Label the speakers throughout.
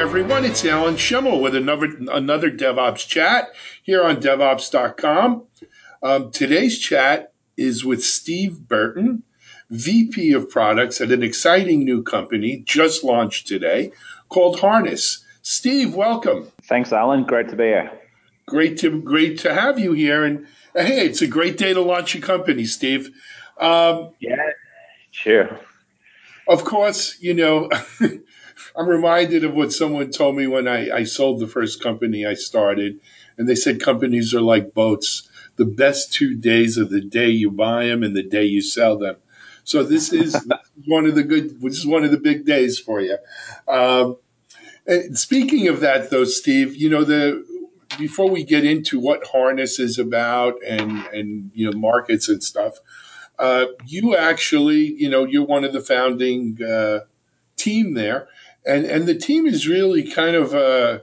Speaker 1: everyone. It's Alan Shimel with another another DevOps chat here on DevOps.com. Um, today's chat is with Steve Burton, VP of Products at an exciting new company just launched today called Harness. Steve, welcome.
Speaker 2: Thanks, Alan. Great to be here.
Speaker 1: Great to great to have you here, and hey, it's a great day to launch a company, Steve.
Speaker 2: Um, yeah, sure.
Speaker 1: Of course, you know. I'm reminded of what someone told me when I, I sold the first company I started, and they said companies are like boats. The best two days are the day you buy them and the day you sell them. So this is one of the good. This is one of the big days for you. Um, and speaking of that, though, Steve, you know the before we get into what harness is about and and you know markets and stuff, uh, you actually you know you're one of the founding uh, team there, and and the team is really kind of a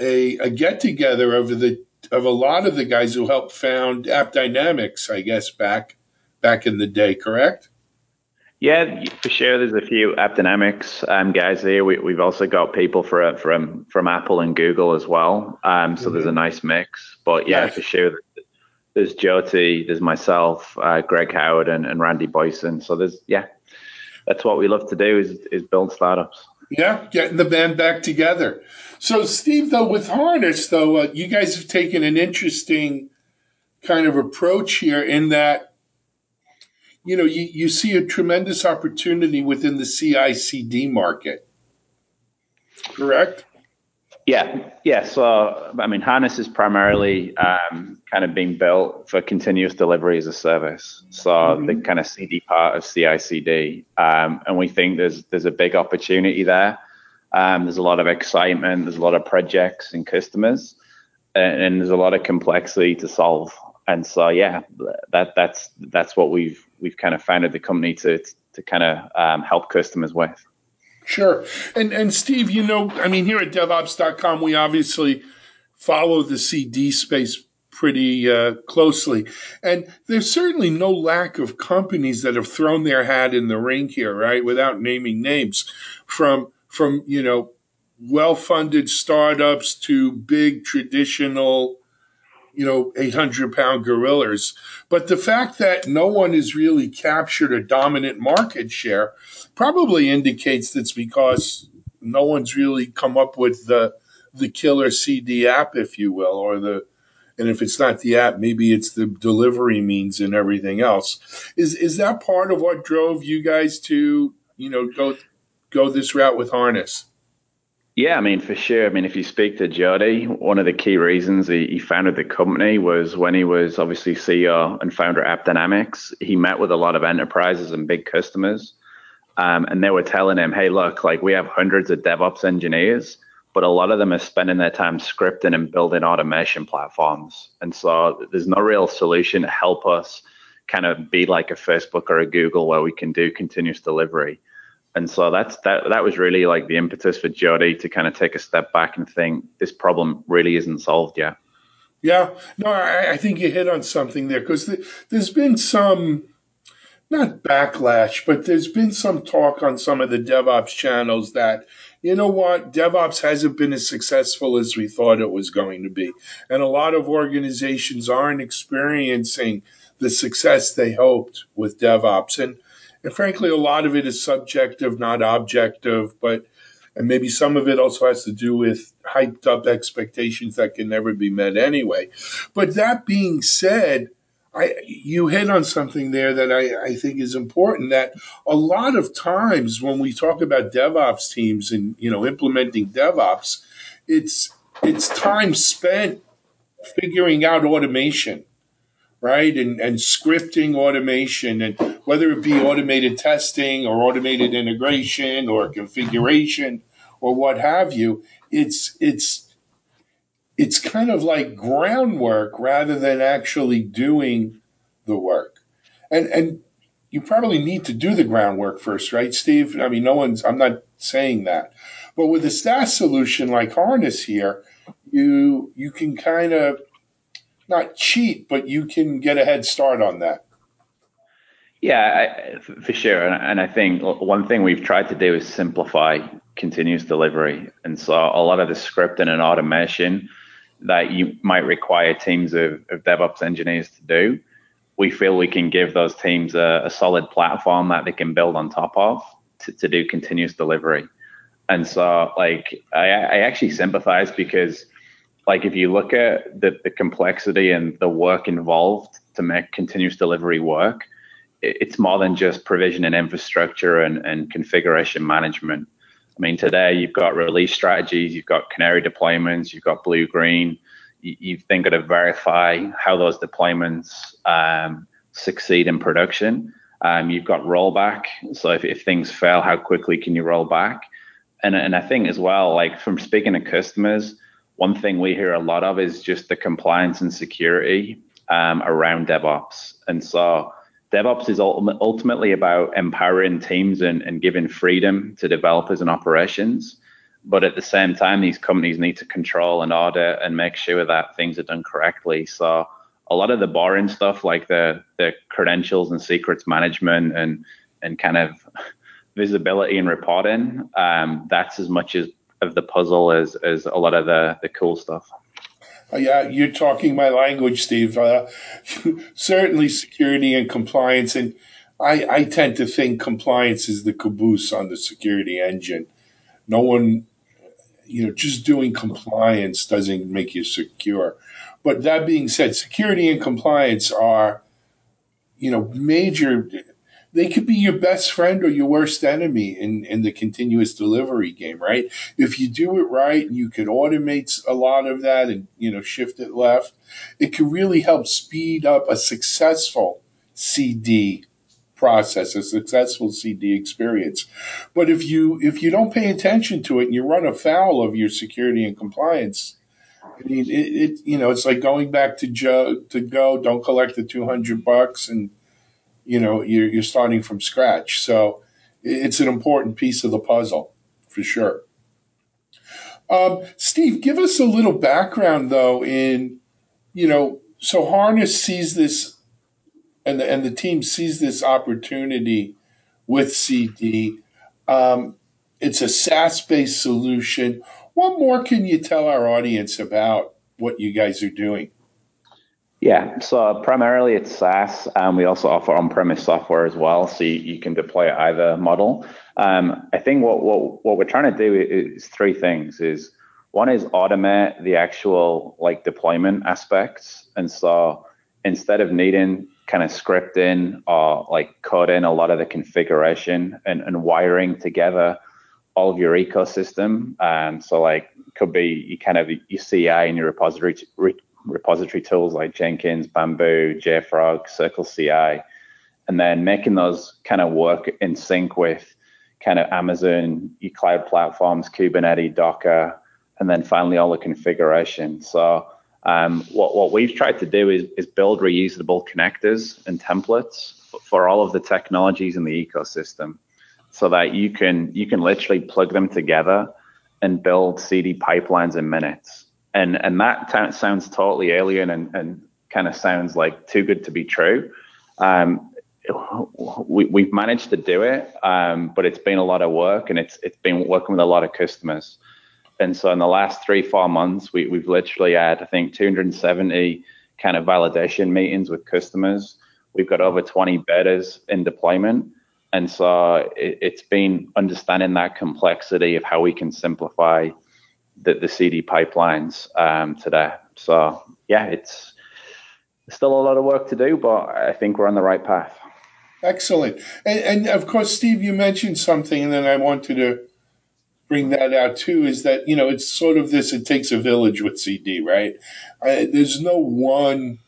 Speaker 1: a, a get together of the of a lot of the guys who helped found AppDynamics, I guess back back in the day. Correct?
Speaker 2: Yeah, for sure. There's a few AppDynamics um, guys here. We, have also got people for, from from Apple and Google as well. Um, so mm-hmm. there's a nice mix. But yeah, nice. for sure. There's Jyoti, there's myself, uh, Greg Howard, and, and Randy Boyson. So there's yeah, that's what we love to do is is build startups.
Speaker 1: Yeah, getting the band back together. So, Steve, though, with Harness, though, uh, you guys have taken an interesting kind of approach here in that, you know, you, you see a tremendous opportunity within the CI CD market. Correct?
Speaker 2: Yeah, yeah. So, I mean, Harness is primarily um, kind of being built for continuous delivery as a service. So, mm-hmm. the kind of CD part of CI/CD, um, and we think there's there's a big opportunity there. Um, there's a lot of excitement. There's a lot of projects and customers, and, and, there's a lot of complexity to solve. And so, yeah, that that's that's what we've we've kind of founded the company to to kind of um, help customers with.
Speaker 1: Sure. And and Steve, you know, I mean, here at DevOps.com, we obviously follow the CD space pretty uh, closely, and there's certainly no lack of companies that have thrown their hat in the ring here, right? Without naming names, from from you know well-funded startups to big traditional you know, 800 pound gorillas. But the fact that no one has really captured a dominant market share probably indicates that's because no one's really come up with the, the killer CD app, if you will, or the, and if it's not the app, maybe it's the delivery means and everything else. Is, is that part of what drove you guys to, you know, go, go this route with Harness?
Speaker 2: Yeah, I mean, for sure. I mean, if you speak to Jyoti, one of the key reasons he, he, founded the company was when he was obviously CEO and founder at AppDynamics, he met with a lot of enterprises and big customers. Um, and they were telling him, hey, look, like we have hundreds of DevOps engineers, but a lot of them are spending their time scripting and building automation platforms. And so there's no real solution to help us kind of be like a Facebook or a Google where we can do continuous delivery and so that's that that was really like the impetus for Jyoti to kind of take a step back and think this problem really isn't solved yet.
Speaker 1: Yeah, no, I, I think you hit on something there because th- there's been some not backlash, but there's been some talk on some of the DevOps channels that you know what DevOps hasn't been as successful as we thought it was going to be, and a lot of organizations aren't experiencing the success they hoped with DevOps. And and frankly, a lot of it is subjective, not objective, but and maybe some of it also has to do with hyped up expectations that can never be met anyway. But that being said, I, you hit on something there that I, I think is important that a lot of times when we talk about DevOps teams and you know implementing DevOps, it's it's time spent figuring out automation right? And, and scripting automation, and whether it be automated testing or automated integration or configuration or what have you, it's it's it's kind of like groundwork rather than actually doing the work. And and you probably need to do the groundwork first, right, Steve? I mean, no one's. I'm not saying that, but with a SaaS solution like Harness here, you you can kind of not cheat, but you can get a head start on that.
Speaker 2: Yeah, I, for sure. And, and I think one thing we've tried to do is simplify continuous delivery. And so a lot of the scripting and automation that you might require teams of, of DevOps engineers to do, we feel we can give those teams a, a solid platform that they can build on top of to, to do continuous delivery. And so, like, I, I actually sympathize because, like, if you look at the, the complexity and the work involved to make continuous delivery work, it, it's more than just provision and infrastructure and, and configuration management. I mean, today you've got release strategies, you've got canary deployments, you've got blue green. You, you've then got to verify how those deployments um, succeed in production. Um, you've got rollback. So if, if things fail, how quickly can you roll back? And, and I think as well, like from speaking to customers, one thing we hear a lot of is just the compliance and security um, around DevOps. And so DevOps is ultimately about empowering teams and, and giving freedom to developers and operations. But at the same time, these companies need to control and audit and make sure that things are done correctly. So a lot of the boring stuff like the the credentials and secrets management and and kind of visibility and reporting, um, that's as much as of the puzzle as as a lot of the the cool stuff.
Speaker 1: Uh, yeah, you're talking my language, Steve. Uh, certainly, security and compliance, and I, I tend to think compliance is the caboose on the security engine. No one, you know, just doing compliance doesn't make you secure. But that being said, security and compliance are, you know, major they could be your best friend or your worst enemy in, in the continuous delivery game, right? If you do it right and you can automate a lot of that and, you know, shift it left, it can really help speed up a successful CD process, a successful CD experience. But if you if you don't pay attention to it and you run afoul of your security and compliance, I mean, it, it you know it's like going back to Joe to go. Don't collect the two hundred bucks and you know you're, you're starting from scratch. So it's an important piece of the puzzle for sure. Um, steve give us a little background though in you know so harness sees this and the, and the team sees this opportunity with cd um, it's a saas based solution. What more can you tell our audience about what you guys are doing
Speaker 2: yeah, so primarily it's SaaS. Um, we also offer on-premise software as well, so you, you can deploy either model. Um, I think what, what what we're trying to do is three things. Is one is automate the actual like deployment aspects, and so instead of needing kind of scripting or like coding a lot of the configuration and, and wiring together all of your ecosystem. Um, so like could be you kind of your CI and your repository repository tools like Jenkins, Bamboo, JFrog, Circle CI, and then making those kind of work in sync with kind of Amazon, your cloud platforms, Kubernetes, Docker, and then finally all the configuration. So um, what, what we've tried to do is, is build reusable connectors and templates for all of the technologies in the ecosystem so that you can you can literally plug them together and build CD pipelines in minutes and and that t- sounds totally alien and, and kind of sounds like too good to be true. Um, we, we've managed to do it, um, but it's been a lot of work, and it's it's been working with a lot of customers. And so in the last three four months, we, we've literally had I think 270 kind of validation meetings with customers. We've got over 20 betas in deployment. And so it, it's been understanding that complexity of how we can simplify the, the CD pipelines um, today. So yeah, it's still a lot of work to do, but I think we're on the right path.
Speaker 1: Excellent. And, and of course, Steve, you mentioned something, and then I wanted to bring that out too. Is that you know it's sort of this? It takes a village with CD, right? I, there's no one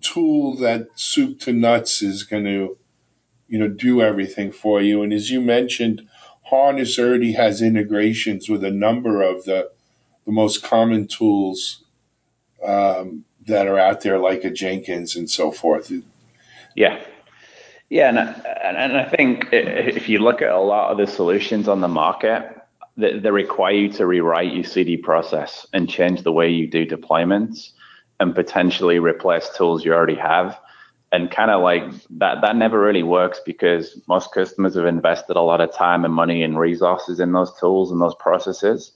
Speaker 1: tool that soup to nuts is going to you know do everything for you. And as you mentioned, Harness already has integrations with a number of the, the most common tools um, that are out there, like a Jenkins and so forth.
Speaker 2: Yeah. Yeah, and, and I think if you look at a lot of the solutions on the market, they, they require you to rewrite your CD process and change the way you do deployments and potentially replace tools you already have. And kind of like that that never really works because most customers have invested a lot of time and money and resources in those tools and those processes.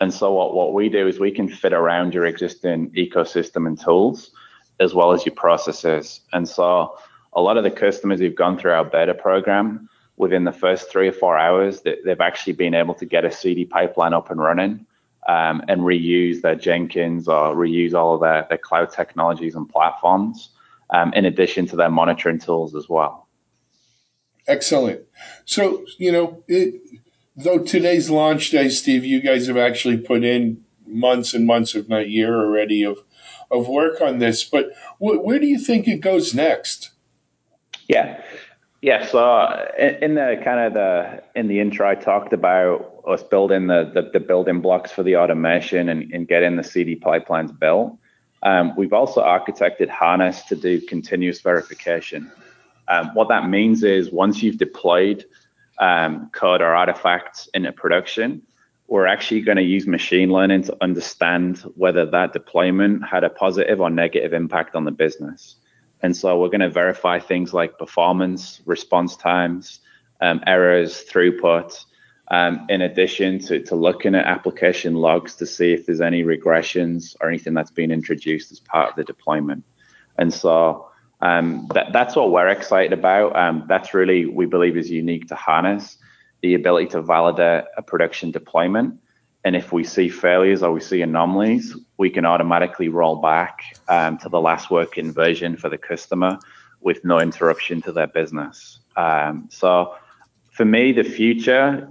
Speaker 2: And so what, what we do is we can fit around your existing ecosystem and tools as well as your processes. And so a lot of the customers who've gone through our beta program within the first three or four hours that they've actually been able to get a cd pipeline up and running um, and reuse their jenkins or reuse all of their, their cloud technologies and platforms um, in addition to their monitoring tools as well.
Speaker 1: Excellent. So, you know, it, though today's launch day, Steve, you guys have actually put in months and months, if not year already, of of work on this. But wh- where do you think it goes next?
Speaker 2: Yeah, yeah. So uh, in the kind of the in the intro, I talked about us building the the, the building blocks for the automation and, and getting the CD pipelines built. Um, we've also architected Harness to do continuous verification. Um, what that means is once you've deployed um, code or artifacts into production, we're actually going to use machine learning to understand whether that deployment had a positive or negative impact on the business. And so we're going to verify things like performance, response times, um, errors, throughput, um, in addition to, to looking at application logs to see if there's any regressions or anything that's been introduced as part of the deployment. And so um, that, that's what we're excited about. Um, that's really, we believe, is unique to Harness the ability to validate a production deployment. And if we see failures or we see anomalies, we can automatically roll back um, to the last working version for the customer with no interruption to their business. Um, so for me, the future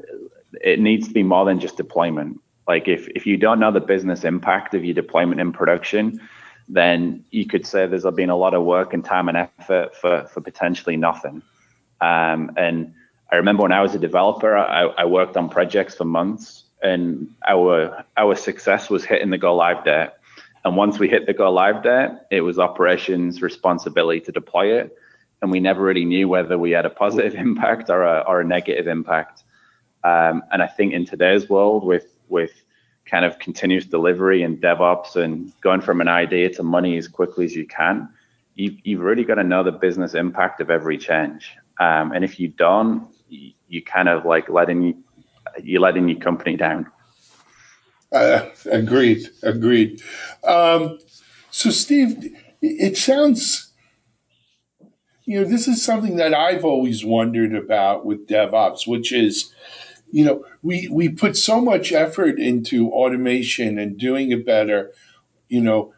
Speaker 2: it needs to be more than just deployment. Like if, if you don't know the business impact of your deployment in production, then you could say there's been a lot of work and time and effort for, for potentially nothing. Um, and I remember when I was a developer, I, I, worked on projects for months and our our success was hitting the go live date. And once we hit the go live date, it was operations responsibility to deploy it. And we never really knew whether we had a positive impact or a, or a negative impact. Um, and I think in today's world, with with kind of continuous delivery and DevOps and going from an idea to money as quickly as you can, you, you've really got to know the business impact of every change. Um, and if you don't, you, you kind of like letting you're letting your company down.
Speaker 1: Uh, agreed. Agreed. Um, so, Steve, it sounds, you know, this is something that I've always wondered about with DevOps, which is you know, we, we put so much effort into automation and doing it better, you know,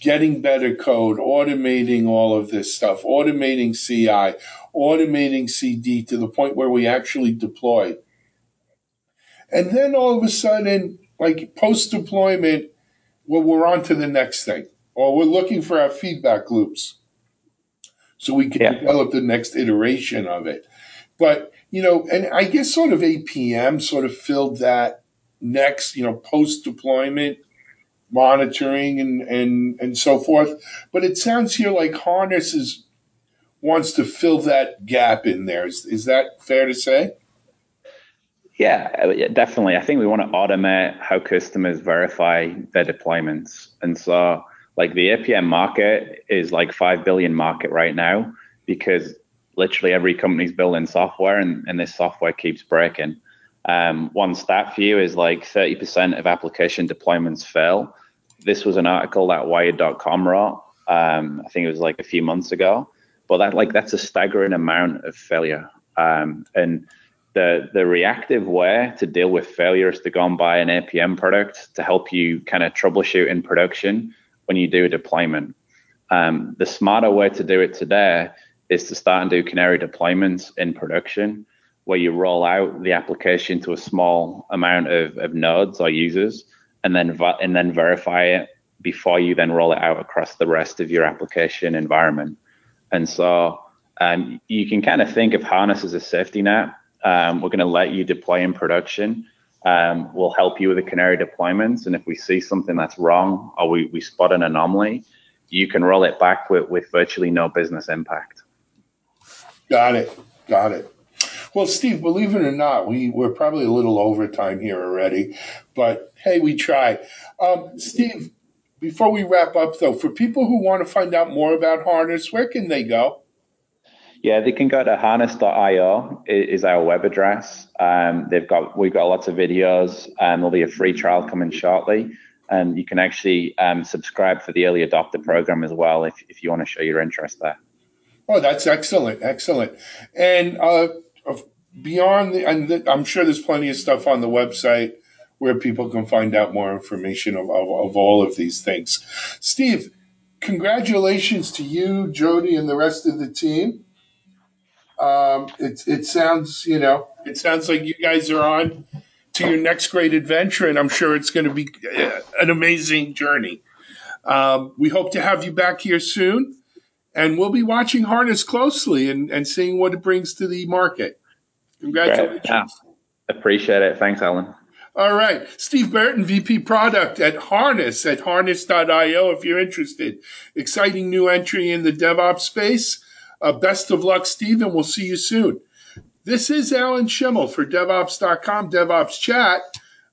Speaker 1: getting better code, automating all of this stuff, automating CI, automating CD to the point where we actually deploy. And then all of a sudden, like post deployment, well, we're on to the next thing, or we're looking for our feedback loops so we can yeah. develop the next iteration of it. But you know, and I guess sort of APM sort of filled that next, you know, post deployment monitoring and, and, and so forth. But it sounds here like Harness is, wants to fill that gap in there. Is, is that fair to say?
Speaker 2: Yeah, definitely. I think we want to automate how customers verify their deployments. And so, like the APM market is like 5 billion market right now because literally every company's building software and, and this software keeps breaking. Um, one stat for you is like 30% of application deployments fail. This was an article that Wired.com wrote. Um, I think it was like a few months ago, but that like that's a staggering amount of failure. Um, and the the reactive way to deal with failure is to go and buy an APM product to help you kind of troubleshoot in production when you do a deployment. Um, the smarter way to do it today is to start and do canary deployments in production where you roll out the application to a small amount of, of nodes or users and then and then verify it before you then roll it out across the rest of your application environment. And so um, you can kind of think of Harness as a safety net. Um, we're going to let you deploy in production. Um, we'll help you with the canary deployments. And if we see something that's wrong or we, we spot an anomaly, you can roll it back with, with virtually no business impact.
Speaker 1: Got it. Got it. Well, Steve, believe it or not, we, we're probably a little overtime here already, but hey, we try. Um, Steve, before we wrap up, though, for people who want to find out more about Harness, where can they go?
Speaker 2: Yeah, they can go to harness.io is our web address. Um, they've got we've got lots of videos, and there'll be a free trial coming shortly, and you can actually um, subscribe for the early adopter program as well if if you want to show your interest there.
Speaker 1: Oh, that's excellent, excellent. And uh, beyond, the, and the, I'm sure there's plenty of stuff on the website where people can find out more information of, of, of all of these things. Steve, congratulations to you, Jyoti, and the rest of the team. Um, it, it sounds, you know, it sounds like you guys are on to your next great adventure, and I'm sure it's going to be uh, an amazing journey. Um, we hope to have you back here soon, and we'll be watching Harness closely and, and seeing what it brings to the market. Congratulations. Yeah.
Speaker 2: Appreciate it. Thanks, Alan.
Speaker 1: All right. Steve Burton, VP Product at Harness at harness.io if you're interested. Exciting new entry in the DevOps space. Uh, best of luck, Steve, and we'll see you soon. This is Alan Shimel for DevOps.com DevOps Chat.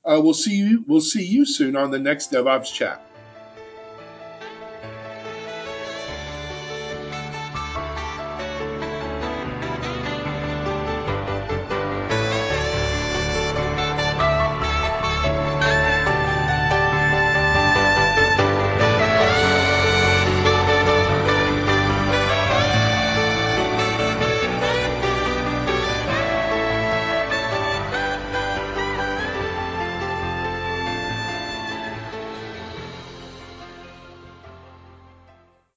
Speaker 1: Uh, we'll see you. We'll see you soon on the next DevOps Chat.